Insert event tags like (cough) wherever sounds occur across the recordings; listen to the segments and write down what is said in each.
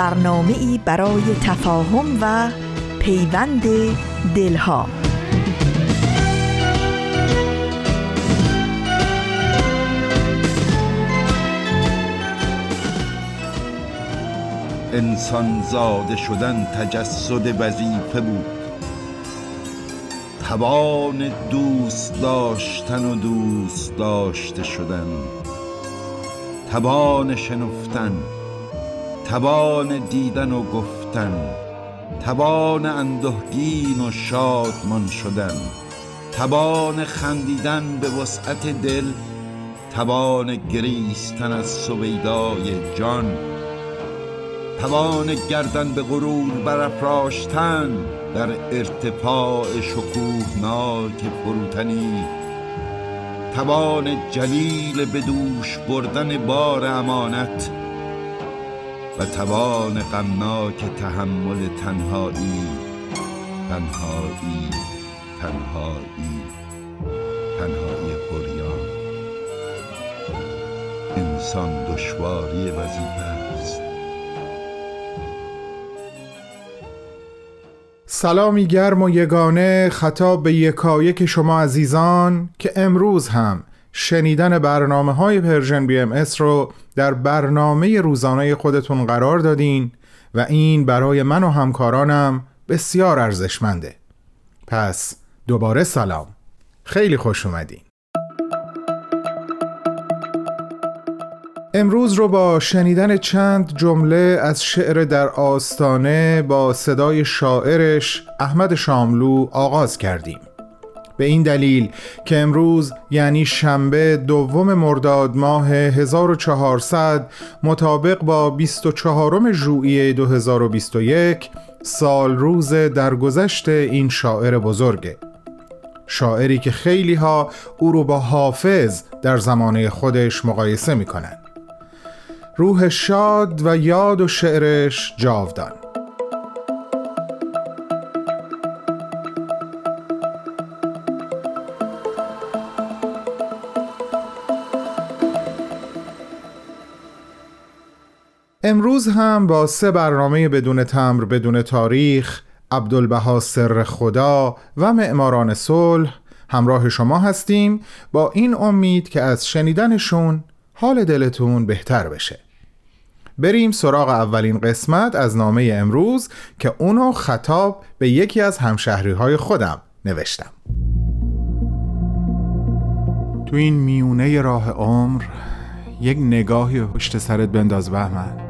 برنامه ای برای تفاهم و پیوند دلها. انسان زاده شدن تجسد وظیفه بود. توان دوست داشتن و دوست داشته شدن. توان شنفتن. توان دیدن و گفتن توان اندهگین و شادمان شدن توان خندیدن به وسعت دل توان گریستن از سویدای جان توان گردن به غرور برافراشتن در ارتفاع شکوهناک فروتنی توان جلیل به دوش بردن بار امانت و توان غمناک تحمل تنهایی تنهایی تنهایی تنهایی قریان انسان دشواری وظیفه است. سلامی گرم و یگانه خطاب به یکایک شما عزیزان که امروز هم شنیدن برنامه های Persian BMS رو در برنامه روزانه خودتون قرار دادین و این برای من و همکارانم بسیار ارزشمنده. پس دوباره سلام. خیلی خوش اومدین. امروز رو با شنیدن چند جمله از شعر در آستانه با صدای شاعرش احمد شاملو آغاز کردیم. به این دلیل که امروز یعنی شنبه دوم مرداد ماه 1400 مطابق با 24 ژوئیه 2021 سال روز درگذشت این شاعر بزرگه شاعری که خیلی ها او رو با حافظ در زمانه خودش مقایسه می‌کنن. روح شاد و یاد و شعرش جاودان. امروز هم با سه برنامه بدون تمر بدون تاریخ عبدالبها سر خدا و معماران صلح همراه شما هستیم با این امید که از شنیدنشون حال دلتون بهتر بشه. بریم سراغ اولین قسمت از نامه امروز که اونو خطاب به یکی از همشهری های خودم نوشتم. تو این میونه راه عمر یک نگاهی پشت سرت بنداز بهمن.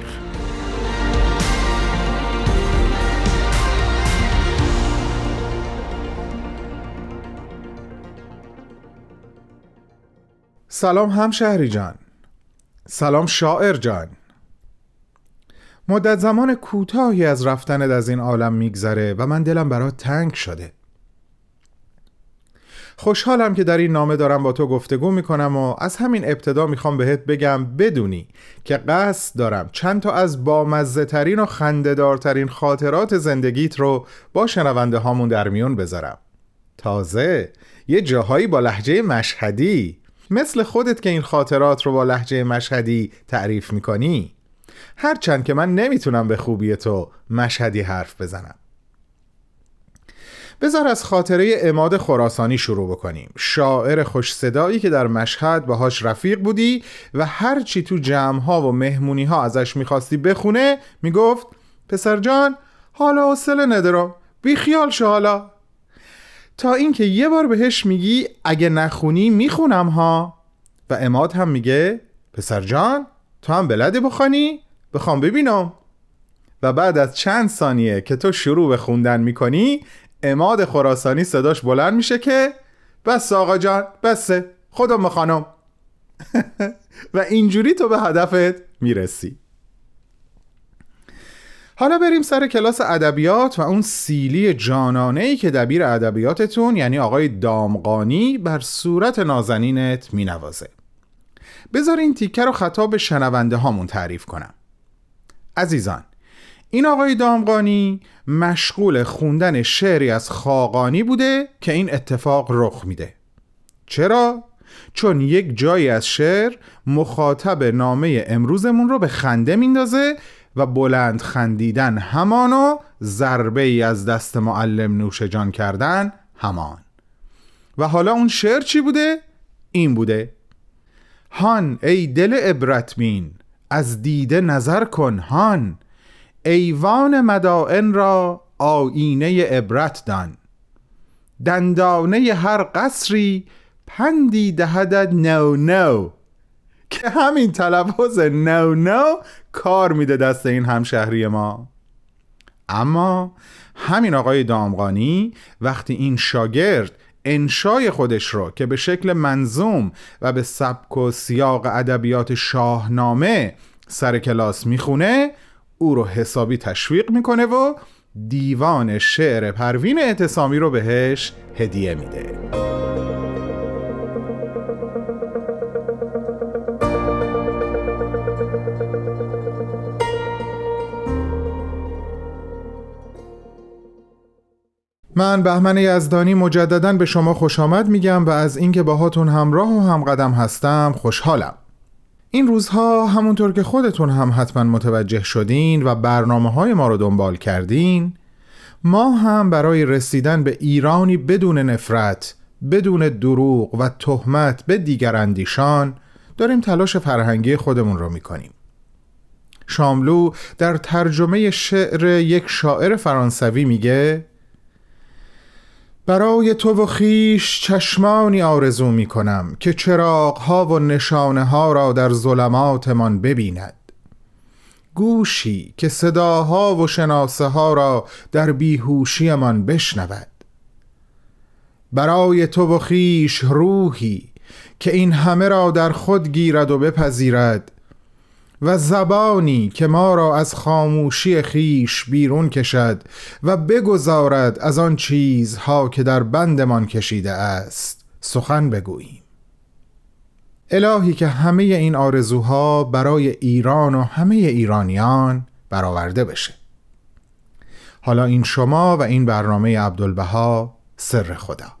سلام همشهری جان. سلام شاعر جان. مدت زمان کوتاهی از رفتنت از این عالم میگذره و من دلم برات تنگ شده. خوشحالم که در این نامه دارم با تو گفتگو می‌کنم و از همین ابتدا می‌خوام بهت بگم بدونی که قصد دارم چند تا از بامزه ترین و خندهدارترین خاطرات زندگیت رو با شنونده هامون در میون بذارم. تازه یه جاهایی با لحجه مشهدی مثل خودت که این خاطرات رو با لحجه مشهدی تعریف می‌کنی. هرچند که من نمی‌تونم به خوبی تو مشهدی حرف بزنم. بذار از خاطره اماد خراسانی شروع بکنیم. شاعر خوش صدایی که در مشهد باهاش رفیق بودی و هرچی تو جمعها و مهمونی ها ازش می‌خواستی بخونه می‌گفت پسر جان حالا حوصله ندارم. بی خیال شو حالا. تا اینکه یه بار بهش میگی اگه نخونی می‌خونم ها. و اماد هم میگه پسر جان تو هم بلدی بخوانی؟ بخوام ببینم. و بعد از چند ثانیه که تو شروع به خوندن می‌کنی اماد خراسانی صداش بلند میشه که بس آقا جان بسه. خودم می‌خوانم (laughs) و اینجوری تو به هدفت می‌رسی. حالا بریم سر کلاس ادبیات و اون سیلی جانانه ای که دبیر ادبیاتتون یعنی آقای دامقانی بر صورت نازنینت مینوازه. بذار این تیکه رو خطاب شنونده هامون تعریف کنم. عزیزان این آقای دامقانی مشغول خوندن شعری از خاقانی بوده که این اتفاق رخ میده. چرا؟ چون یک جایی از شعر مخاطب نامه امروزمون رو به خنده میندازه و بلند خندیدن همانو ضربه ای از دست معلم نوش جان کردن همان. و حالا اون شعر چی بوده؟ این بوده. هان ای دل عبرت بین از دیده نظر کن هان. ایوان مدائن را آینه عبرت دان. دندانه هر قصری پندی دهدد نو نو. که همین تلفظ نو نو کار میده دست این همشهری ما. اما همین آقای دامغانی وقتی این شاگرد انشای خودش رو که به شکل منظوم و به سبک و سیاق ادبیات شاهنامه سر کلاس می‌خونه او رو حسابی تشویق می‌کنه و دیوان شعر پروین اعتصامی رو بهش هدیه میده. من بهمن یزدانی مجددا به شما خوش آمد میگم و از اینکه باهاتون همراه و همقدم هستم خوشحالم. این روزها همونطور که خودتون هم حتما متوجه شدین و برنامه های ما رو دنبال کردین ما هم برای رسیدن به ایرانی بدون نفرت بدون دروغ و تهمت به دیگر اندیشان داریم تلاش فرهنگی خودمون رو می‌کنیم. شاملو در ترجمه شعر یک شاعر فرانسوی میگه برای تو و خیش چشمانی آرزو می کنم که چراغ ها و نشانه ها را در ظلماتمان ببیند. گوشی که صداها و شناسه ها را در بیهوشیمان بشنود. برای تو و خیش روحی که این همه را در خود گیرد و بپذیرد و زبانی که ما را از خاموشی خیش بیرون کشد و بگذارد از آن چیزها که در بندمان کشیده است. سخن بگوییم. الهی که همه این آرزوها برای ایران و همه ایرانیان برآورده بشه. حالا این شما و این برنامه عبدالبها سر خدا.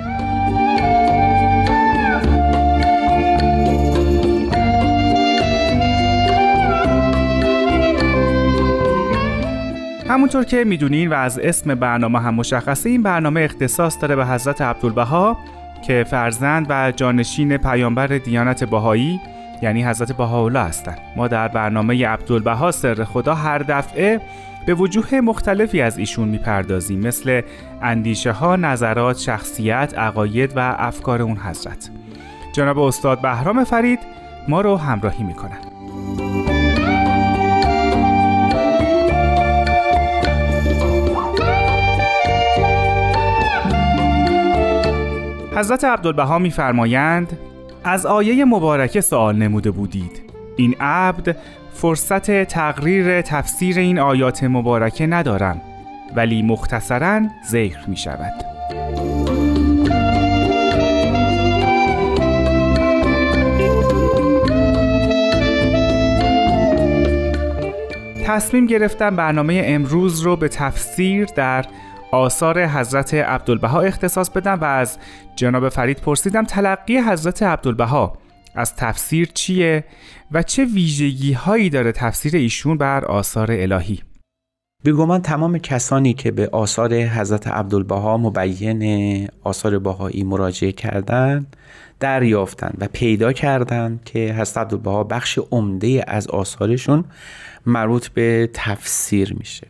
همونطور که می‌دونین و از اسم برنامه هم مشخصه این برنامه اختصاص داره به حضرت عبدالبها که فرزند و جانشین پیامبر دیانت بهایی یعنی حضرت بهاءالله هستند ما در برنامه عبدالبها سر خدا هر دفعه به وجوه مختلفی از ایشون می‌پردازیم مثل اندیشه ها، نظرات، شخصیت، عقاید و افکار اون حضرت. جناب استاد بهرام فرید ما رو همراهی می‌کنن. حضرت عبدالبها میفرمایند از آیه مبارکه سوال نموده بودید. این عبد فرصت تقریر تفسیر این آیات مبارکه ندارم ولی مختصرا ذکر می شود تصمیم گرفتم برنامه امروز رو به تفسیر در آثار حضرت عبدالبها اختصاص بدم و از جناب فرید پرسیدم تلقی حضرت عبدالبها از تفسیر چیه و چه ویژگی هایی داره تفسیر ایشون بر آثار الهی؟ به گمان تمام کسانی که به آثار حضرت عبدالبها مبین آثار بهایی مراجعه کردند دریافتند و پیدا کردند که حضرت عبدالبها بخش عمده از آثارشون مربوط به تفسیر میشه.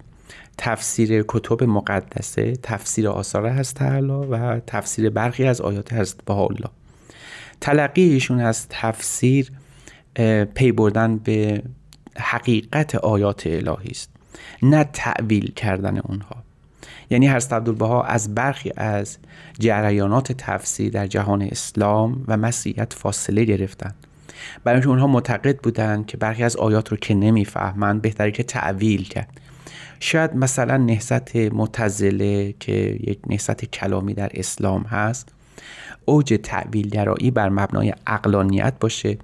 تفسیر کتب مقدسه تفسیر آثار هست و تفسیر برخی از آیات هست الله تلقی از تفسیر پی بردن به حقیقت آیات الهی است نه تعویل کردن اونها. یعنی حضرت عبدالبها از برخی از جریانات تفسیر در جهان اسلام و مسیحیت فاصله گرفتند برای اونها معتقد بودند که برخی از آیات رو که نمی‌فهمند بهتره که تعویل کرد. شاید مثلا نهضت متزله که یک نهضت کلامی در اسلام هست اوج تعویل گرایی بر مبنای اقلانیت باشه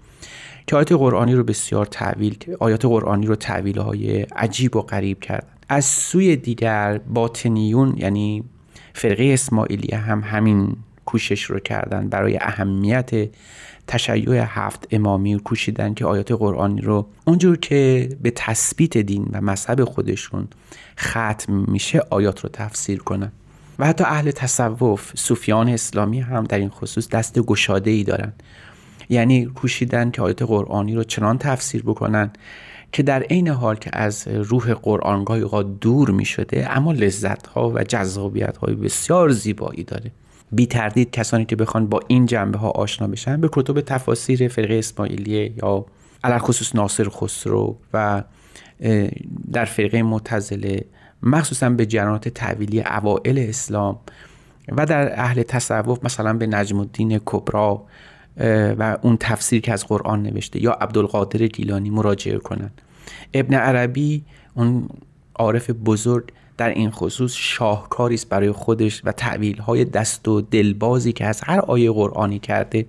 که آیات قرآنی رو بسیار تعویل آیات قرآنی رو تعویل های عجیب و غریب کردن. از سوی دیگر باطنیون یعنی فرقه اسماعیلیه هم همین کوشش رو کردن برای اهمیت تشیع هفت امامی کوشیدن که آیات قرآنی رو اونجور که به تثبیت دین و مذهب خودشون ختم میشه آیات رو تفسیر کنن. و حتی اهل تصوف صوفیان اسلامی هم در این خصوص دست گشاده ای دارن. یعنی کوشیدن که آیات قرآنی رو چنان تفسیر بکنن که در عین حال که از روح قرآن گاهی دور می شده اما لذت ها و جذابیت های بسیار زیبایی داره. بی تردید کسانی که بخوان با این جنبه ها آشنا بشن به کتب تفاسیر فرقه اسماعیلیه یا علال خصوص ناصر خسرو و در فرقه متزله مخصوصا به جرانات تعویلی اوائل اسلام و در اهل تصوف مثلا به نجم الدین کبرا و اون تفسیر که از قرآن نوشته یا عبدالقادر گیلانی مراجعه کنند ابن عربی اون عارف بزرگ در این خصوص شاهکاری است برای خودش و تعویل های دست و دلبازی که از هر آیه قرآنی کرده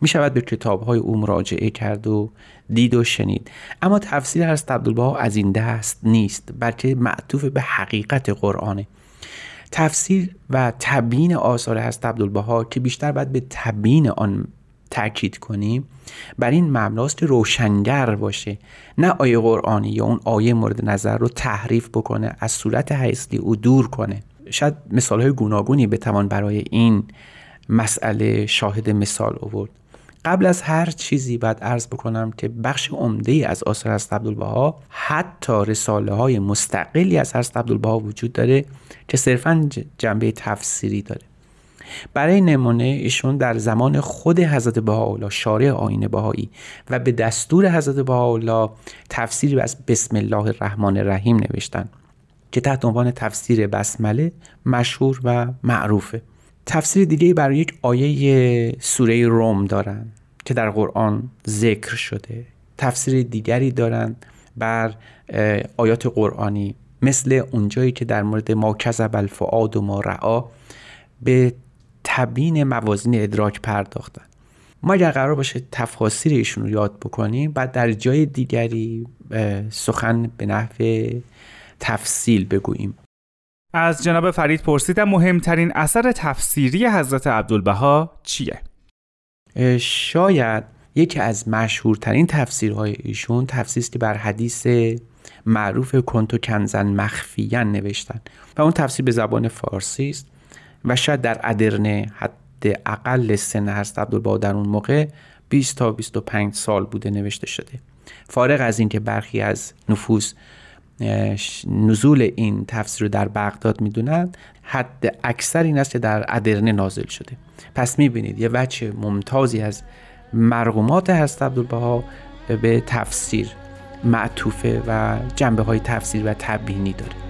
می شود به کتاب های او مراجعه کرد و دید و شنید. اما تفسیر از عبدالبها از این دست نیست بلکه معطوف به حقیقت قرآنه. تفسیر و تبیین آثار هست عبدالبها که بیشتر باید به تبیین آن تاکید کنیم بر این مبناست روشنگر باشه. نه آیه قرآنی یا اون آیه مورد نظر رو تحریف بکنه از صورت هستی او دور کنه. شاید مثال های گوناگونی بتوان برای این مسئله شاهد مثال آورد. قبل از هر چیزی باید عرض بکنم که بخش عمده از آثار از عبدالبها حتی رساله های مستقلی از حضرت عبدالبها وجود داره که صرفا جنبه تفسیری داره. برای نمونه ایشون در زمان خود حضرت بهاءالله شارع آین بهایی و به دستور حضرت بهاءالله تفسیری از بسم الله الرحمن الرحیم نوشتن که تحت عنوان تفسیر بسمله مشهور و معروفه. تفسیر دیگه برای یک آیه سوره روم دارن که در قرآن ذکر شده. تفسیر دیگری دارن بر آیات قرآنی مثل اونجایی که در مورد ما کذب الفعاد و ما رعا به تبیین موازین ادراک پرداختن. ما اگر قرار باشه تفاصیل ایشون رو یاد بکنیم بعد در جای دیگری سخن به نحو تفصیل بگوییم. از جناب فرید پرسیدم مهمترین اثر تفسیری حضرت عبدالبها چیه؟ شاید یکی از مشهورترین تفسیرهای ایشون تفسیری که بر حدیث معروف کنتو کنزن مخفیان نوشتن. و اون تفسیر به زبان فارسی است. و شاید در ادرنه حد اقل سن هست عبدالبها در اون موقع 20 تا 25 سال بوده نوشته شده. فارغ از اینکه برخی از نفوس نزول این تفسیر رو در بغداد می‌دونند حد اکثر این است که در ادرنه نازل شده. پس می‌بینید یه وجه ممتازی از مرغومات هست عبدالبها به تفسیر معطوفه و جنبه های تفسیر و تبیینی داره.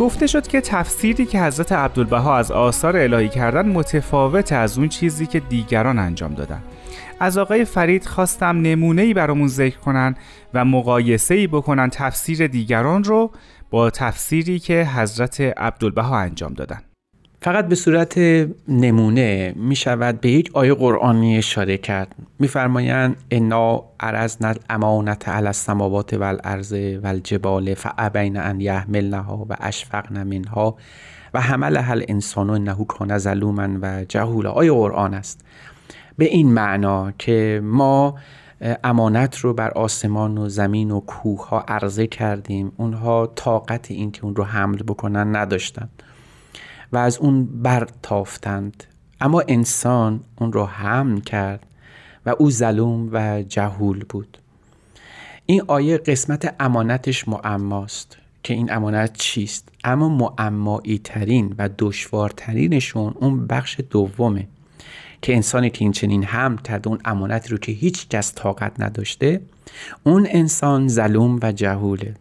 گفته شد که تفسیری که حضرت عبدالبها از آثار الهی کردن متفاوت از اون چیزی که دیگران انجام دادن. از آقای فرید خواستم نمونه ای برامون ذکر کنن و مقایسه ای بکنن تفسیر دیگران رو با تفسیری که حضرت عبدالبها انجام دادن. فقط به صورت نمونه می شود به یک آیه قرآنی اشاره کرد. میفرمایند انا عرضنا الامانت علی السماوات والارض والجبال فابین ان یحملنها و اشفقن منها و حملها الانسان انه کان ظلوما و جهولا. آیه قرآن است. به این معنا که ما امانت رو بر آسمان و زمین و کوه ها عرضه کردیم. اونها طاقت این که اون رو حمل بکنن نداشتند و از اون برتافتند. اما انسان اون رو حمل کرد و او ظلوم و جهول بود. این آیه قسمت امانتش معماست که این امانت چیست؟ اما معمایی ترین و دشوارترینشون اون بخش دومه که انسانی که این چنین هم کرده اون امانتی رو که هیچ کس طاقت نداشته اون انسان ظلوم و جهوله.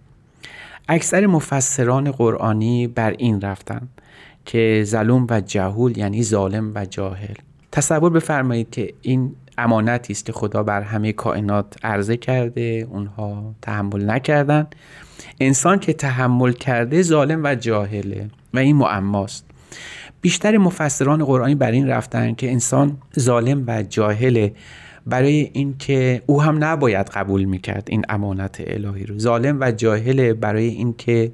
اکثر مفسران قرآنی بر این رفتن. که ظلوم و جهول یعنی ظالم و جاهل. تصور بفرمایید که این امانتی است که خدا بر همه کائنات عرضه کرده اونها تحمل نکردن. انسان که تحمل کرده ظالم و جاهله و این معماست. بیشتر مفسران قرآنی بر این رفتن که انسان ظالم و جاهله برای اینکه او هم نباید قبول می‌کرد این امانت الهی رو. ظالم و جاهله برای اینکه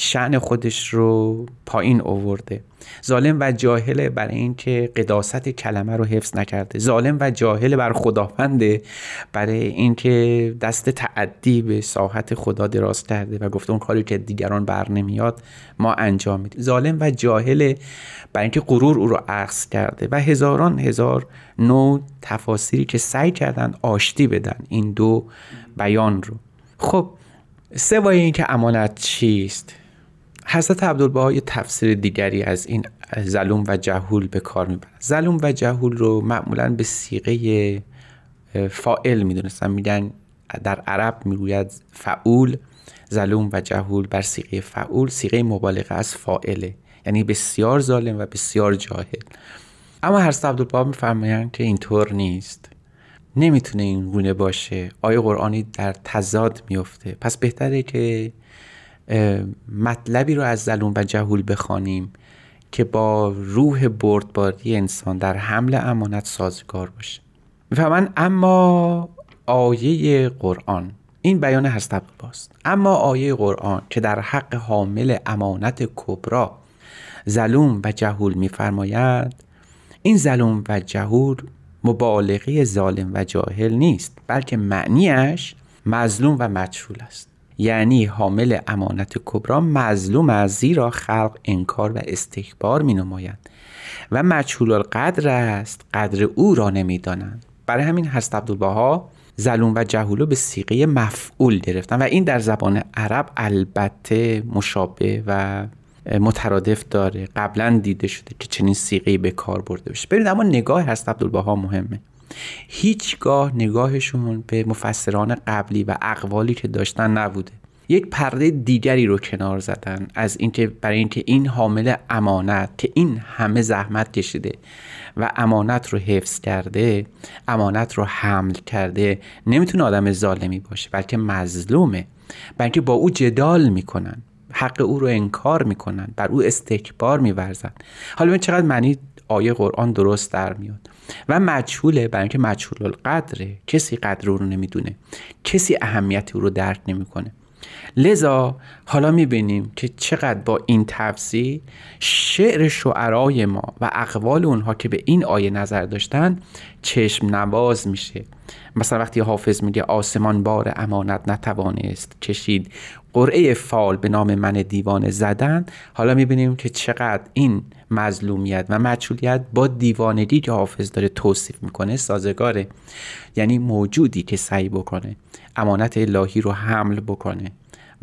شعن خودش رو پایین اوورده. ظالم و جاهله برای اینکه قداست کلمه رو حفظ نکرده. ظالم و جاهل بر خداونده برای اینکه دست تعدی به ساحت خدا دراز کرده و گفته اون کاری که دیگران بر نمیاد ما انجام میدیم. ظالم و جاهل برای اینکه غرور او رو عکس کرده و هزاران هزار نوع تفاسیری که سعی کردن آشتی بدن این دو بیان رو. خب سوای این که امانت چیست؟ حضرت عبدالبها یه تفسیر دیگری از این ظلوم و جهول به کار می‌برن. ظلوم و جهول رو معمولا به سیغه فائل می‌دونستن. میگن در عرب می‌گوید فعول ظلوم و جهول بر سیغه فعول. سیغه مبالغه از فائله یعنی بسیار ظالم و بسیار جاهل. اما حضرت عبدالبها میفرمایند که اینطور نیست. نمی‌تونه این گونه باشه. آیه قرآنی در تضاد میفته پس بهتره که مطلبی رو از ظلوم و جهول بخوانیم که با روح بردباری انسان در حمل امانت سازگار باشه. می‌فهمن؟ اما آیه قرآن این بیان هست باست اما آیه قرآن که در حق حامل امانت کبرا ظلوم و جهول میفرماید این ظلوم و جهول مبالغه ظالم و جاهل نیست بلکه معنیش مظلوم و مجهول است. یعنی حامل امانت کبرا مظلوم از زیرا خلق انکار و استکبار می نمایند و مجهول القدر است قدر او را نمی دانند برای همین هست عبدالبها ظلوم و جهولو به سیغه مفعول گرفتن. و این در زبان عرب البته مشابه و مترادف داره. قبلا دیده شده که چنین سیغه به کار برده بشه برید اما نگاه هست عبدالبها مهمه. هیچگاه نگاهشون به مفسران قبلی و اقوالی که داشتن نبوده. یک پرده دیگری رو کنار زدن از اینکه برای اینکه این حامل امانت که این همه زحمت کشیده و امانت رو حفظ کرده امانت رو حمل کرده نمی‌تونه آدم ظالمی باشه بلکه مظلومه. بلکه با او جدال می‌کنن حق او رو انکار می‌کنن بر او استکبار میورزن. حالا من چقدر معنی آیه قرآن درست در میاد. و مجهوله برای اینکه مجهول القدره. کسی قدر رو نمی‌دونه. کسی اهمیت او رو درک نمی‌کنه. لذا حالا می‌بینیم که چقدر با این تفسیر شعر شعرای ما و اقوال اونها که به این آیه نظر داشتن چشم نواز میشه. مثلا وقتی حافظ میگه آسمان بار امانت نتوانست کشید. قرعه فال به نام من دیوانه زدن. حالا می‌بینیم که چقدر این مظلومیت و مچولیت با دیوانگی که حافظ داره توصیف می‌کنه سازگاره. یعنی موجودی که سعی بکنه امانت الهی رو حمل بکنه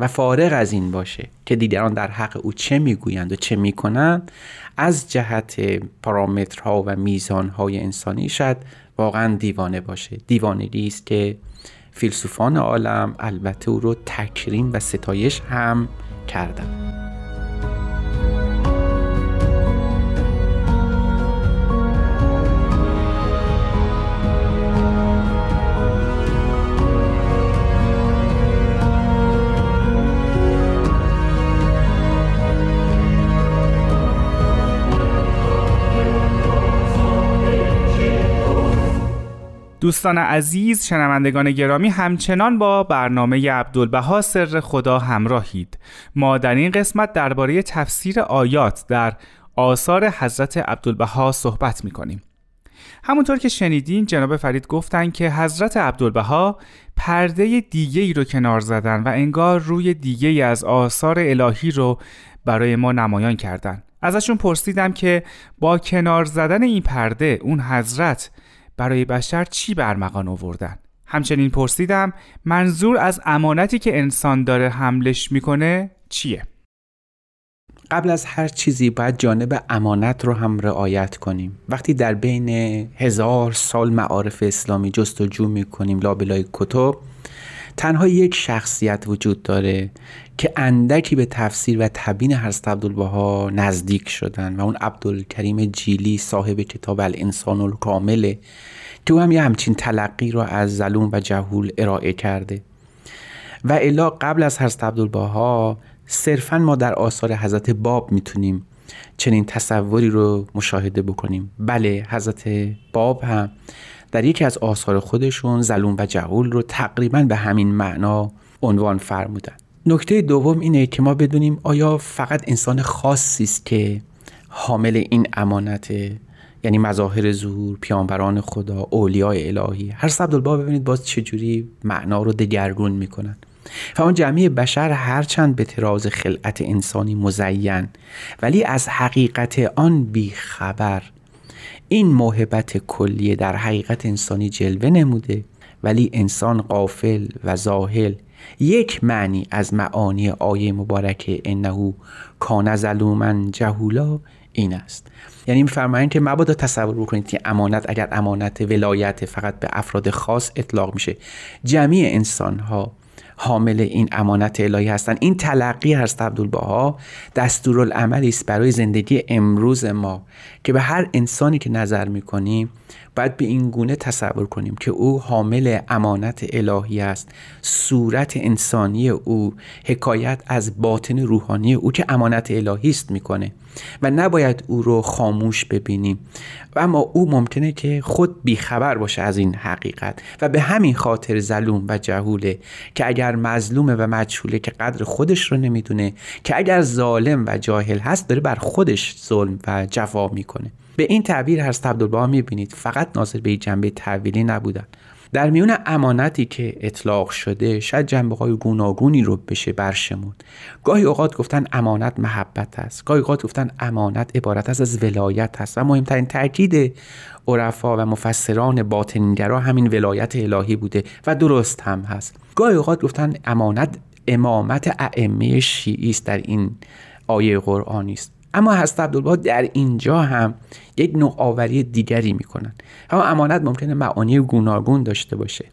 و فارغ از این باشه که دیگران در حق او چه می‌گویند و چه می‌کنند از جهت پارامترها و میزانهای انسانی شاید واقعا دیوانه باشه. دیوانگی است که فیلسوفان عالم البته او رو تکریم و ستایش هم کردن. دوستان عزیز شنوندگان گرامی همچنان با برنامه عبدالبها سر خدا همراهید. ما در این قسمت درباره تفسیر آیات در آثار حضرت عبدالبها صحبت می کنیم همونطور که شنیدین جناب فرید گفتن که حضرت عبدالبها پرده دیگه ای رو کنار زدن و انگار روی دیگه ای از آثار الهی رو برای ما نمایان کردن. ازشون پرسیدم که با کنار زدن این پرده اون حضرت برای بشر چی برمغان آوردن؟ همچنین پرسیدم منظور از امانتی که انسان داره حملش می‌کنه چیه؟ قبل از هر چیزی باید جانب امانت رو هم رعایت کنیم. وقتی در بین هزار سال معارف اسلامی جستجو می‌کنیم لابلای کتب تنها یک شخصیت وجود داره که اندکی به تفسیر و تبین حضرت عبدالبها نزدیک شدن و اون عبدالکریم جیلی صاحب کتاب الانسان الکامله که او هم یه همچین تلقی رو از ظلوم و جهول ارائه کرده. و الا قبل از حضرت عبدالبها صرفا ما در آثار حضرت باب می‌تونیم چنین تصوری رو مشاهده بکنیم. بله حضرت باب هم در یکی از آثار خودشون زلوم و جهول رو تقریبا به همین معنا عنوان فرمودن. نکته دوم اینه که ما بدونیم آیا فقط انسان خاصی است که حامل این امانته یعنی مظاهر ظهور پیامبران خدا اولیاء الهی. هر عبدالبها ببینید باز چجوری معنا رو دگرگون می‌کنن. اون جمعی بشر هرچند به تراز خلعت انسانی مزین ولی از حقیقت آن بیخبر این موهبت کلیه در حقیقت انسانی جلوه نموده ولی انسان قافل و زاهل یک معنی از معانی آیه مبارکه انه کان ظلوما جهولا این است. یعنی میفرمایند که مبادا تصور بکنید که امانت اگر امانت ولایت فقط به افراد خاص اطلاق میشه جمعی انسان ها حامل این امانت الهی هستند این تلقی هست عبدالبها. دستورالعملی است برای زندگی امروز ما که به هر انسانی که نظر می‌کنیم باید به این گونه تصور کنیم که او حامل امانت الهی است. صورت انسانی او حکایت از باطن روحانی او که امانت الهی است می‌کنه. و نباید او رو خاموش ببینیم. و اما او ممکنه که خود بیخبر باشه از این حقیقت و به همین خاطر ظلوم و جهوله که اگر مظلومه و مجهوله که قدر خودش رو نمی‌دونه که اگر ظالم و جاهل هست داره بر خودش ظلم و جفا می‌کنه. به این تعبیر هر عبدالبها می‌بینید فقط ناظر به جنبه تعویلی نبودن. در میون امانتی که اطلاق شده شاید جنبه های گوناگونی رو بشه برشمود گاهی اوقات گفتن امانت محبت است. گاهی اوقات گفتن امانت عبارت است از ولایت است. و مهمترین تاکید عرفا و مفسران باطنگرا همین ولایت الهی بوده و درست هم هست. گاهی اوقات گفتن امانت امامت ائمه شیعی است در این آیه قرآنی است. اما حضرت عبدالبها در اینجا هم یک نوآوری دیگری می‌کنن. اما امانت ممکنه معانی گوناگون داشته باشه.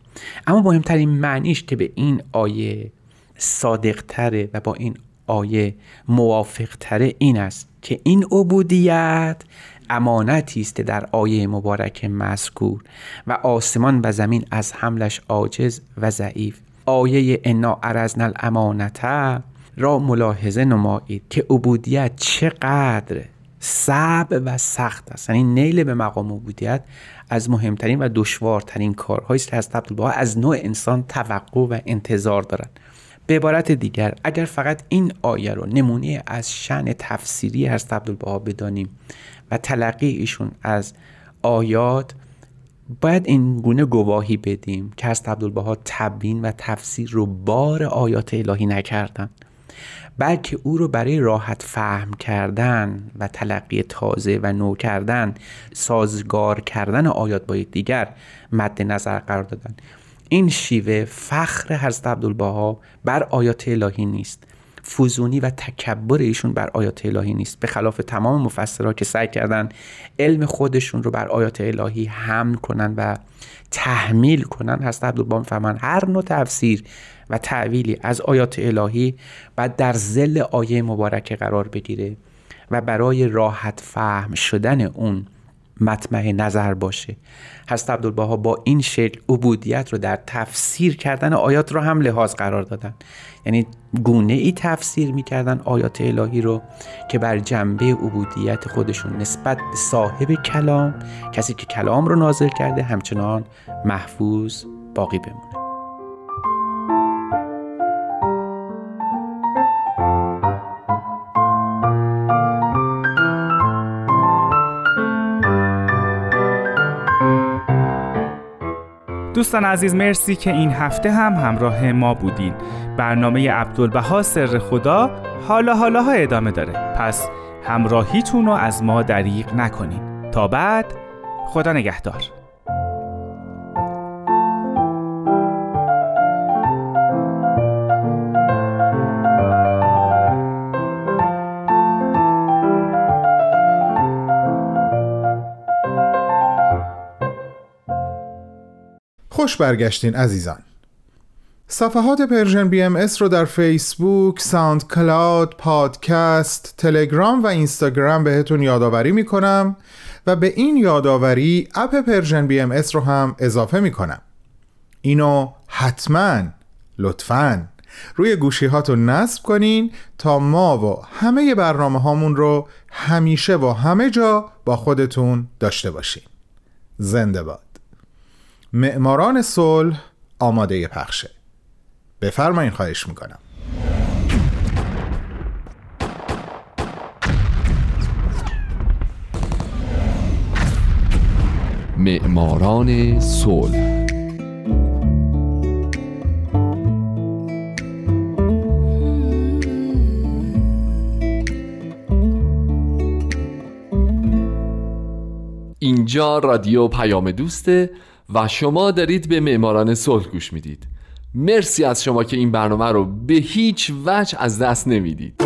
اما مهمترین معنیش که به این آیه صادقتره و با این آیه موافقتره این است که این عبودیت امانتی است در آیه مبارک مذکور و آسمان و زمین از حملش عاجز و ضعیف. آیه انا ارزنا الامانته را ملاحظه نمایید که عبودیت چقدر صعب و سخت است. یعنی نیل به مقام عبودیت از مهمترین و دشوارترین کارهایی است که از عبدالبها از نوع انسان توقع و انتظار دارند. به عبارت دیگر اگر فقط این آیه رو نمونه از شن تفسیری از عبدالبها بدانیم و تلقی ایشون از آیات باید این گونه گواهی بدیم که از عبدالبها تبین و تفسیر رو بار آیات الهی نکردن بلکه او رو برای راحت فهم کردن و تلقی تازه و نو کردن سازگار کردن آیات با دیگر مد نظر قرار دادن. این شیوه فخر حضرت عبدالبها بر آیات الهی نیست. فوزونی و تکبر ایشون بر آیات الهی نیست. به خلاف تمام مفسرها که سعی کردن علم خودشون رو بر آیات الهی حمل کنن و تحمیل کنن حضرت عبدالبها می‌فهمن هر نوع تفسیر و تعویلی از آیات الهی باید در زل آیه مبارکه قرار بگیره و برای راحت فهم شدن اون مطمع نظر باشه. حضرت عبدالبها با این شکل عبودیت رو در تفسیر کردن آیات رو هم لحاظ قرار دادن. یعنی گونه ای تفسیر می‌کردن آیات الهی رو که بر جنبه عبودیت خودشون نسبت به صاحب کلام کسی که کلام رو نازل کرده همچنان محفوظ باقی بمونه. دوستان عزیز مرسی که این هفته هم همراه ما بودین. برنامه عبدالبها سر خدا حالا حالا ها ادامه داره. پس همراهیتون رو از ما دریغ نکنین. تا بعد خدا نگهدار. خوش برگشتین عزیزان. صفحات Persian BMS رو در فیسبوک، SoundCloud، پادکست، تلگرام و اینستاگرام بهتون یادآوری می‌کنم و به این یادآوری اپ Persian BMS رو هم اضافه می‌کنم. اینو حتما لطفا روی گوشی هاتون نصب کنین تا ما و همه برنامه هامون رو همیشه و همه جا با خودتون داشته باشین. زنده باد. معماران صلح آماده پخشه. بفرمایین خواهش می‌کنم. معماران صلح. اینجا رادیو پیام دوسته و شما دارید به معماران صلح گوش می‌دید. مرسی از شما که این برنامه رو به هیچ وجه از دست نمی‌دید.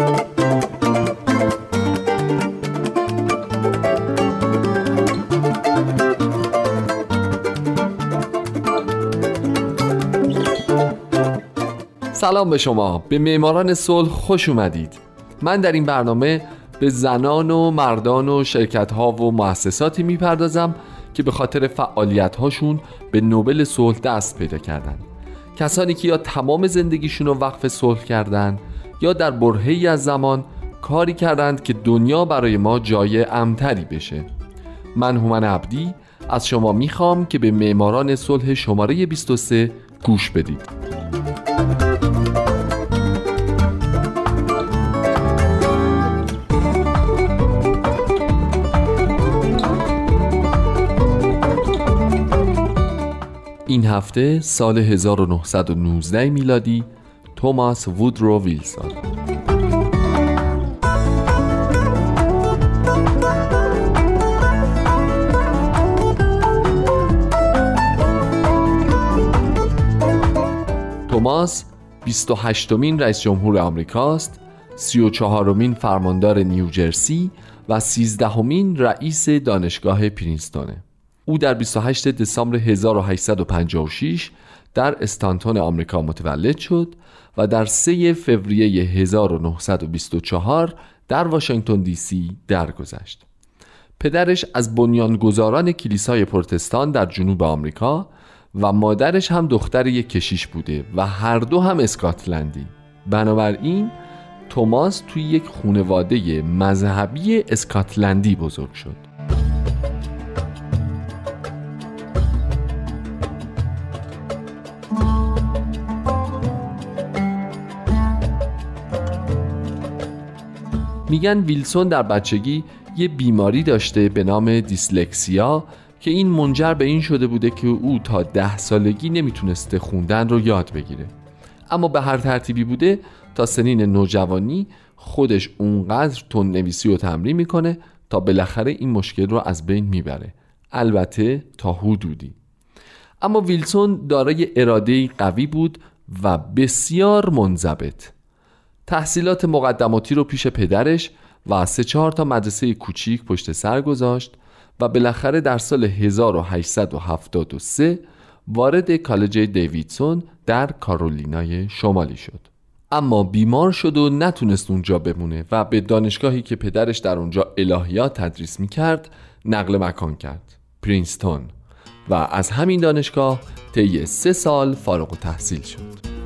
سلام به شما. به معماران صلح خوش اومدید. من در این برنامه به زنان و مردان و شرکت ها و مؤسساتی می‌پردازم که به خاطر فعالیت هاشون به نوبل صلح دست پیدا کردن. کسانی که یا تمام زندگیشون رو وقف صلح کردند یا در برهی از زمان کاری کردند که دنیا برای ما جای امتری بشه. من هومن عبدی از شما می‌خوام که به معماران صلح شماره 23 گوش بدید. هفته سال 1919 میلادی توماس وودرو ویلسون. توماس 28 مین رئیس جمهور آمریکاست 34 مین فرماندار نیوجرسی و 13 مین رئیس دانشگاه پرینستونه. او در 28 دسامبر 1856 در استانتون آمریکا متولد شد و در 3 فوریه 1924 در واشنگتن دی سی درگذشت. پدرش از بنیانگذاران کلیسای پرتستان در جنوب آمریکا و مادرش هم دختر یک کشیش بوده و هر دو هم اسکاتلندی. بنابراین توماس توی یک خونواده مذهبی اسکاتلندی بزرگ شد. میگن ویلسون در بچگی یه بیماری داشته به نام دیسلکسیا که این منجر به این شده بوده که او تا ده سالگی نمی‌تونسته خوندن رو یاد بگیره. اما به هر ترتیبی بوده تا سنین نوجوانی خودش اونقدر تون نویسی و تمرین می‌کنه تا بالاخره این مشکل رو از بین می‌بره. البته تا حدودی. اما ویلسون دارای اراده قوی بود و بسیار منضبط. تحصیلات مقدماتی رو پیش پدرش و سه چهار تا مدرسه کوچیک پشت سر گذاشت و بالاخره در سال 1873 وارد کالج دیویدسون در کارولینای شمالی شد. اما بیمار شد و نتونست اونجا بمونه و به دانشگاهی که پدرش در اونجا الهیات تدریس می کرد نقل مکان کرد. پرینستون. و از همین دانشگاه طی سه سال فارغ و تحصیل شد.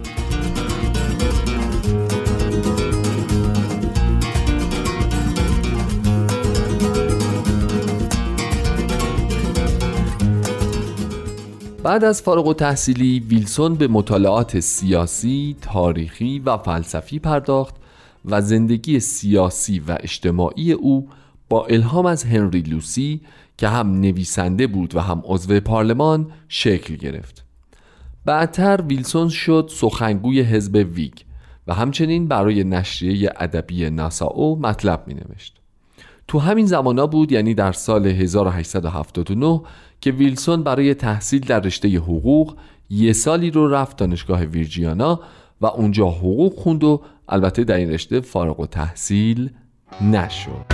بعد از فارغ و تحصیلی ویلسون به مطالعات سیاسی، تاریخی و فلسفی پرداخت و زندگی سیاسی و اجتماعی او با الهام از هنری لوسی که هم نویسنده بود و هم عضو پارلمان شکل گرفت. بعدتر ویلسون شد سخنگوی حزب ویگ و همچنین برای نشریه ادبی ناساو مطلب می نوشت. تو همین زمانا بود یعنی در سال 1879 که ویلسون برای تحصیل در رشته حقوق یه سالی رو رفت دانشگاه ویرجیانا و اونجا حقوق خوند و البته در این رشته فارغ و تحصیل نشد.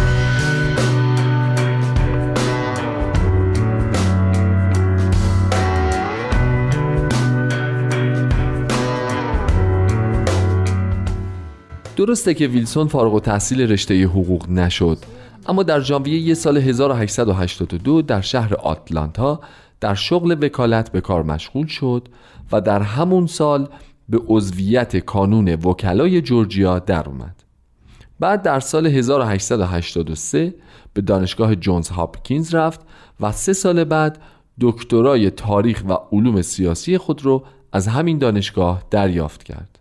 درسته که ویلسون فارغ و تحصیل رشته حقوق نشد اما در ژانویه یه سال 1882 در شهر آتلانتا در شغل وکالت به کار مشغول شد و در همون سال به عضویت کانون وکلای جورجیا در اومد بعد در سال 1883 به دانشگاه جونز هاپکینز رفت و سه سال بعد دکترای تاریخ و علوم سیاسی خود را از همین دانشگاه دریافت کرد.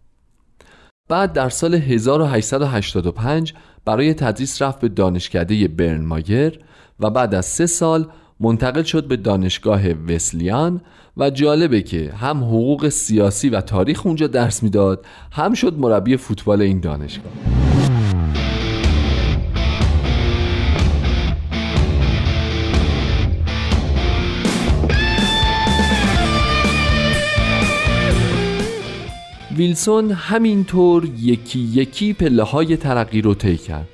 بعد در سال 1885 برای تدریس رفت به دانشکده برنمایر و بعد از سه سال منتقل شد به دانشگاه وسلیان و جالبه که هم حقوق سیاسی و تاریخ اونجا درس می‌داد هم شد مربی فوتبال این دانشگاه. ویلسون همینطور یکی یکی پله های ترقی رو طی کرد.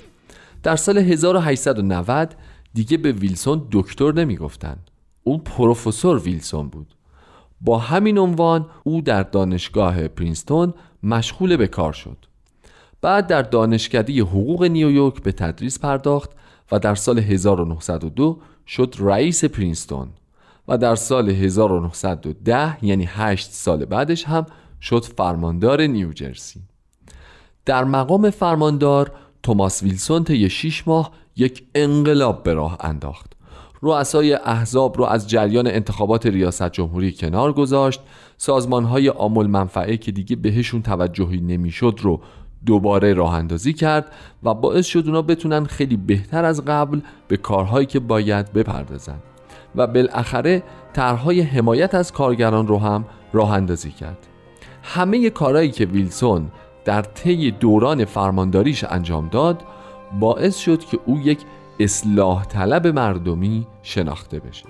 در سال 1890 دیگه به ویلسون دکتر نمی‌گفتن. او پروفسور ویلسون بود. با همین عنوان او در دانشگاه پرینستون مشغول به کار شد. بعد در دانشکده حقوق نیویورک به تدریس پرداخت و در سال 1902 شد رئیس پرینستون و در سال 1910 یعنی 8 سال بعدش هم شد فرماندار نیوجرسی در مقام فرماندار توماس ویلسون طی 6 ماه یک انقلاب به راه انداخت. رؤسای احزاب رو از جریان انتخابات ریاست جمهوری کنار گذاشت. سازمان های آمول منفعه که دیگه بهشون توجهی نمی‌شد رو دوباره راه اندازی کرد و باعث شد اونا بتونن خیلی بهتر از قبل به کارهایی که باید بپردازن. و بالاخره طرحهای حمایت از کارگران رو هم راه اندازی کرد. همه کارهایی که ویلسون در طی دوران فرمانداریش انجام داد باعث شد که او یک اصلاح طلب مردمی شناخته بشه.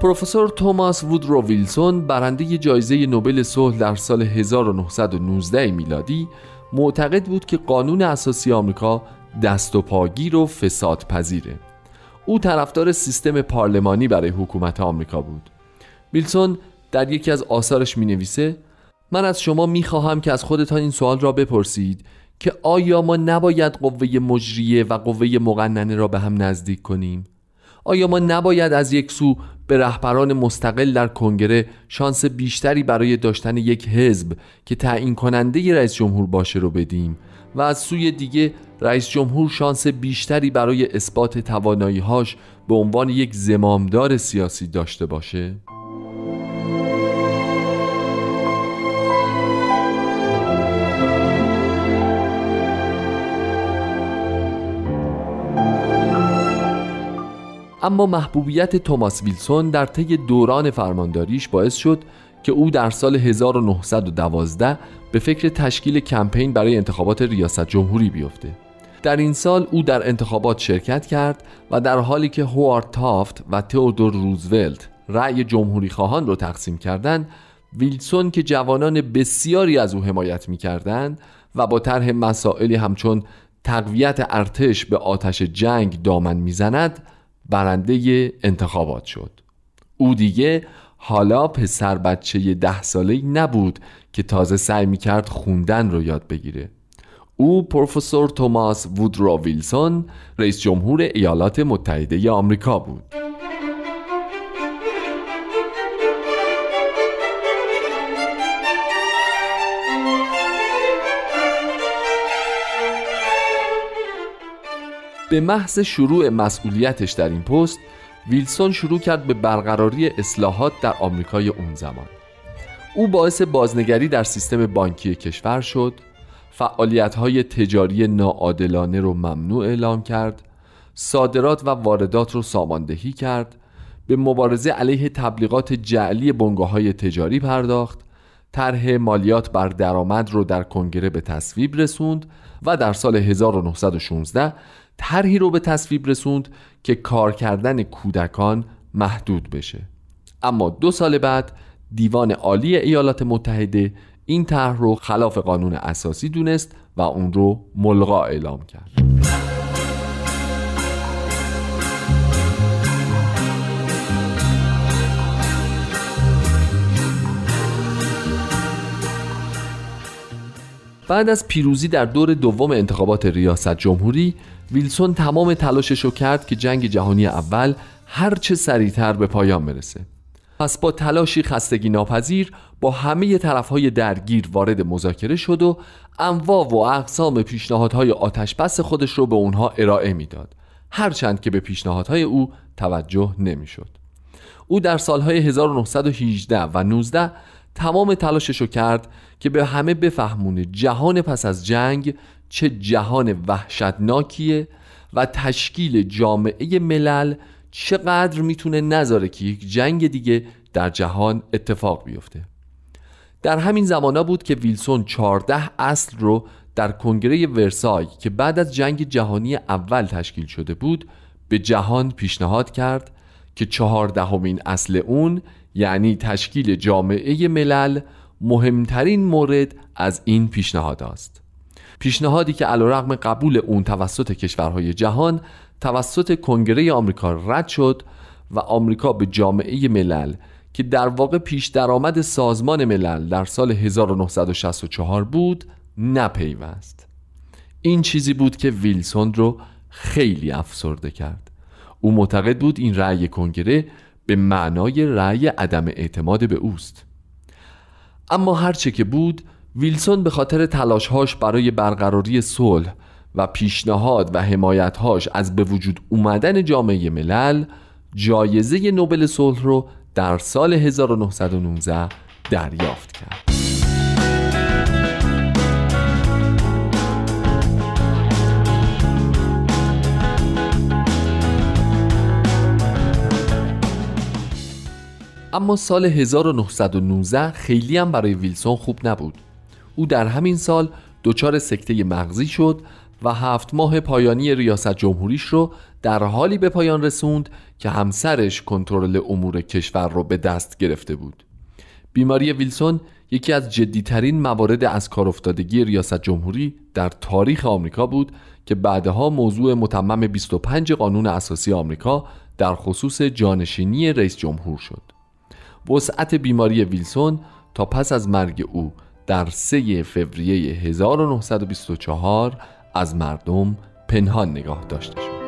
پروفسور توماس وودرو ویلسون برنده جایزه نوبل صلح در سال 1919 میلادی معتقد بود که قانون اساسی آمریکا دست و پاگیر و فساد پذیره. او طرفدار سیستم پارلمانی برای حکومت آمریکا بود. ویلسون در یکی از آثارش می نویسه من از شما می خواهم که از خودتان این سوال را بپرسید که آیا ما نباید قوه مجریه و قوه مقننه را به هم نزدیک کنیم؟ آیا ما نباید از یک سو به رهبران مستقل در کنگره شانس بیشتری برای داشتن یک حزب که تعیین کننده رئیس جمهور باشه رو بدیم و از سوی دیگه رئیس جمهور شانس بیشتری برای اثبات تواناییهاش به عنوان یک زمامدار سیاسی داشته باشه؟ اما محبوبیت توماس ویلسون در طی دوران فرمانداریش باعث شد که او در سال 1912 به فکر تشکیل کمپین برای انتخابات ریاست جمهوری بیفته. در این سال او در انتخابات شرکت کرد و در حالی که هوارد تافت و تئودور روزولت رأی جمهوری خواهان رو تقسیم کردند ویلسون که جوانان بسیاری از او حمایت می کردند و با طرح مسائلی همچون تقویت ارتش به آتش جنگ دامن می‌زند برنده انتخابات شد. او دیگه حالا پسر بچه ده ساله نبود که تازه سعی می‌کرد خوندن رو یاد بگیره. او پروفسور توماس وودرو ویلسون رئیس جمهور ایالات متحده آمریکا بود. به محض شروع مسئولیتش در این پست ویلسون شروع کرد به برقراری اصلاحات در آمریکای اون زمان. او باعث بازنگری در سیستم بانکی کشور شد فعالیت های تجاری ناعادلانه رو ممنوع اعلام کرد صادرات و واردات رو ساماندهی کرد به مبارزه علیه تبلیغات جعلی بنگاه های تجاری پرداخت طرح مالیات بر درآمد رو در کنگره به تصویب رسوند و در سال 1916 طرحی رو به تصویب رسوند که کار کردن کودکان محدود بشه. اما دو سال بعد دیوان عالی ایالات متحده این طرح رو خلاف قانون اساسی دونست و اون رو ملغا اعلام کرد. بعد از پیروزی در دور دوم انتخابات ریاست جمهوری ویلسون تمام تلاشش رو کرد که جنگ جهانی اول هرچه سریعتر به پایان برسه پس با تلاشی خستگی ناپذیر با همه طرفهای درگیر وارد مذاکره شد و انواع و اقسام پیشنهادهای آتش بس خودش رو به اونها ارائه می‌داد هرچند که به پیشنهادهای او توجه نمی‌شد. او در سالهای 1918 و 19 تمام تلاشش رو کرد که به همه بفهمونه جهان پس از جنگ چه جهان وحشتناکیه و تشکیل جامعه ملل چقدر می‌تونه نذاره که یک جنگ دیگه در جهان اتفاق بیفته. در همین زمانا بود که ویلسون 14 اصل رو در کنگره ورسای که بعد از جنگ جهانی اول تشکیل شده بود به جهان پیشنهاد کرد که چهاردهمین اصل اون یعنی تشکیل جامعه ملل مهمترین مورد از این پیشنهاد است. پیشنهادی که علیرغم قبول اون توسط کشورهای جهان توسط کنگره آمریکا رد شد و آمریکا به جامعه ملل که در واقع پیش درآمد سازمان ملل در سال 1964 بود نپیوست. این چیزی بود که ویلسون رو خیلی افسرده کرد. او معتقد بود این رأی کنگره به معنای رأی عدم اعتماد به اوست. اما هرچه که بود ویلسون به خاطر تلاشهاش برای برقراری صلح و پیشنهاد و حمایتهاش از به وجود اومدن جامعه ملل جایزه نوبل صلح رو در سال 1919 دریافت کرد. اما سال 1919 خیلی هم برای ویلسون خوب نبود. او در همین سال دچار سکته مغزی شد و هفت ماه پایانی ریاست جمهوریش رو در حالی به پایان رسوند که همسرش کنترل امور کشور رو به دست گرفته بود. بیماری ویلسون یکی از جدیترین موارد از کار افتادگی ریاست جمهوری در تاریخ آمریکا بود که بعدها موضوع متمم 25 قانون اساسی آمریکا در خصوص جانشینی رئیس جمهور شد. وسعت بیماری ویلسون تا پس از مرگ او در 3 فوریه 1924 از مردم پنهان نگاه داشته شد.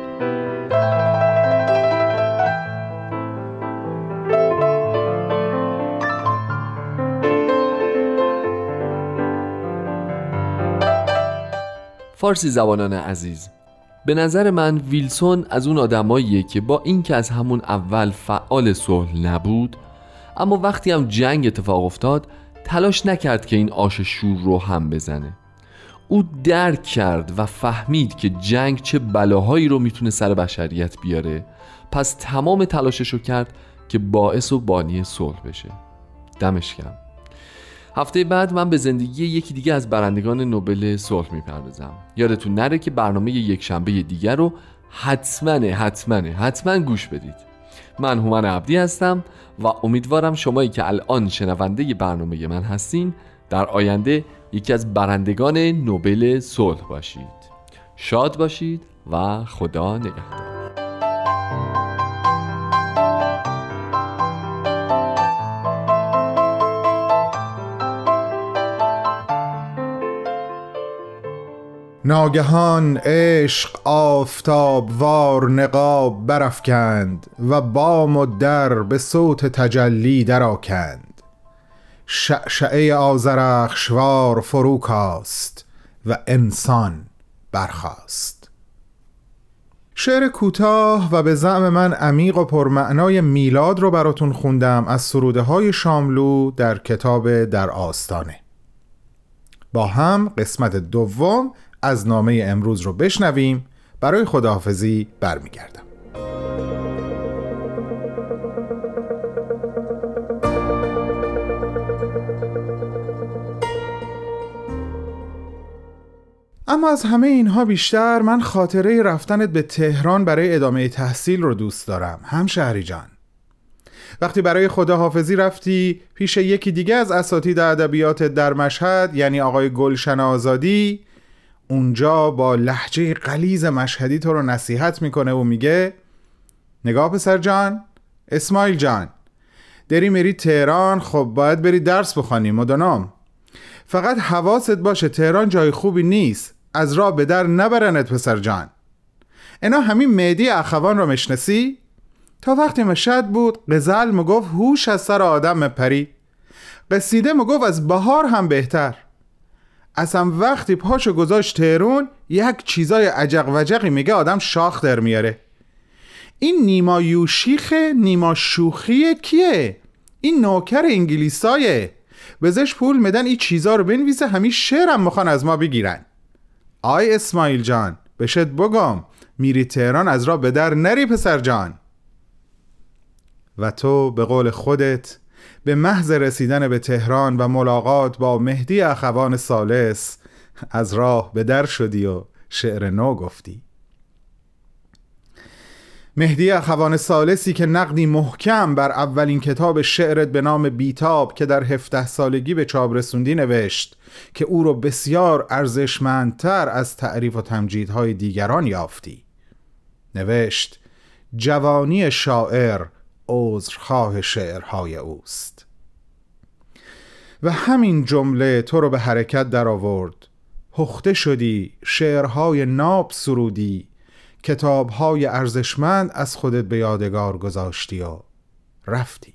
فارسی زبانان عزیز به نظر من ویلسون از اون آدماییه که با اینکه از همون اول فعال صلح نبود اما وقتی هم جنگ اتفاق افتاد تلاش نکرد که این آش شور رو هم بزنه. او درک کرد و فهمید که جنگ چه بلاهایی رو می‌تونه سر بشریت بیاره. پس تمام تلاشش رو کرد که باعث و بانی صلح بشه. دمش کرد هفته بعد من به زندگی یکی دیگه از برندگان نوبل صلح می‌پردازم. یادتون نره که برنامه یک شنبه دیگر رو حتما حتما حتما گوش بدید. من هومن عبدی هستم و امیدوارم شمایی که الان شنونده برنامه من هستین در آینده یکی از برندگان نوبل صلح باشید. شاد باشید و خدا نگهدار. ناگهان عشق آفتاب وار نقاب برافکند و بام و در به صوت تجلی درآکند. شعشعه آزرخشوار فرو کاست و انسان برخاست. شعر کوتاه و به زعم من عمیق و پرمعنای میلاد رو براتون خوندم از سروده های شاملو در کتاب در آستانه. با هم قسمت دوم از نامه امروز رو بشنویم. برای خداحافظی برمیگردم. اما از همه اینها بیشتر من خاطره رفتنت به تهران برای ادامه تحصیل رو دوست دارم. هم شهری جان. وقتی برای خداحافظی رفتی پیش یکی دیگه از اساتید ادبیات در مشهد یعنی آقای گلشن آزادی اونجا با لحجه قلیز مشهدی تو رو نصیحت می‌کنه و میگه نگاه پسر جان اسماعیل جان داری میری تهران خب باید بری درس بخوانی مدنام. فقط حواست باشه تهران جای خوبی نیست از راه به در نبرنت پسر جان. اینا همین مهدی اخوان رو مشنسی؟ تا وقتی مشهد بود قزل مگفت هوش از سر آدم مپری قصیده مگفت از بهار هم بهتر. اصلا وقتی پاشو گذاشت تهرون یک چیزای عجق وجقی میگه آدم شاخ در میاره. این نیما یوشیخه نیما شوخیه کیه؟ این نوکر انگلیسایه. بزش پول میدن این چیزا رو بنویسه همین شعرم می‌خوان از ما بگیرن. آی اسماعیل جان بشد بگم میری تهران از را به در نری پسر جان. و تو به قول خودت به محض رسیدن به تهران و ملاقات با مهدی اخوان سالس از راه به در شدی و شعر نو گفتی. مهدی اخوان سالسی که نقدی محکم بر اولین کتاب شعرت به نام بیتاب که در هفته سالگی به چاپ رسوندی نوشت که او را بسیار ارزشمندتر از تعریف و تمجیدهای دیگران یافتی. نوشت جوانی شاعر عذرخواه شعرهای اوست. و همین جمله تو رو به حرکت در آورد. هخته شدی شعرهای ناب سرودی کتابهای ارزشمند از خودت به یادگار گذاشتی و رفتی.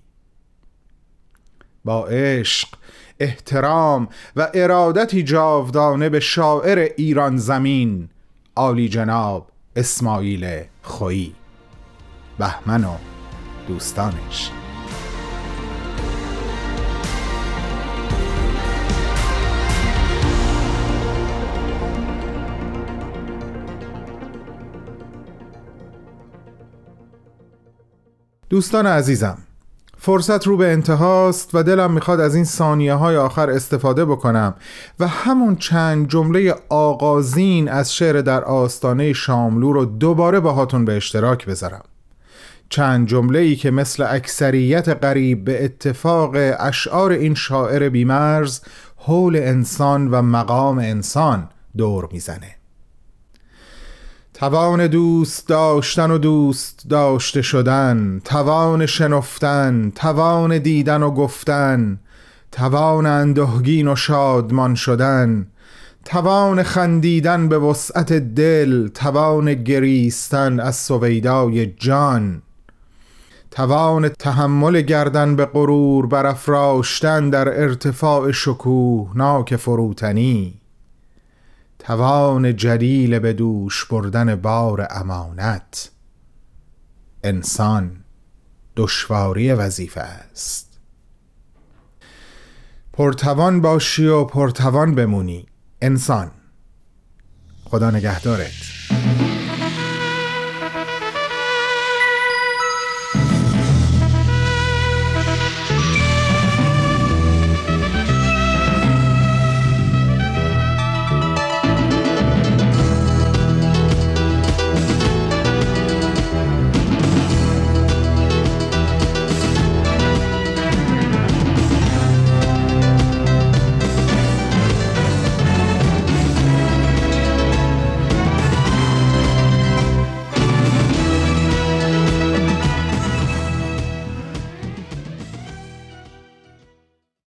با عشق احترام و ارادتی جاودانه به شاعر ایران زمین عالی جناب اسماعیل خویی. بهمن و دوستانش. دوستان عزیزم فرصت رو به انتهاست و دلم می‌خواد از این ثانیه های آخر استفاده بکنم و همون چند جمله آغازین از شعر در آستانه شاملو رو دوباره باهاتون به اشتراک بذارم. چند جمله ای که مثل اکثریت قریب به اتفاق اشعار این شاعر بیمرز حول انسان و مقام انسان دور می‌زنه. توان دوست داشتن و دوست داشته شدن توان شنفتن توان دیدن و گفتن توان اندهگین و شادمان شدن توان خندیدن به وسعت دل توان گریستن از سویدای جان توان تحمل گردن به غرور برافراشتن در ارتفاع شکوه ناک فروتنی. توان جلیل به دوش بردن بار امانت. انسان دشواری وظیفه است. پرتوان باشی و پرتوان بمونی. انسان خدا نگهدارت.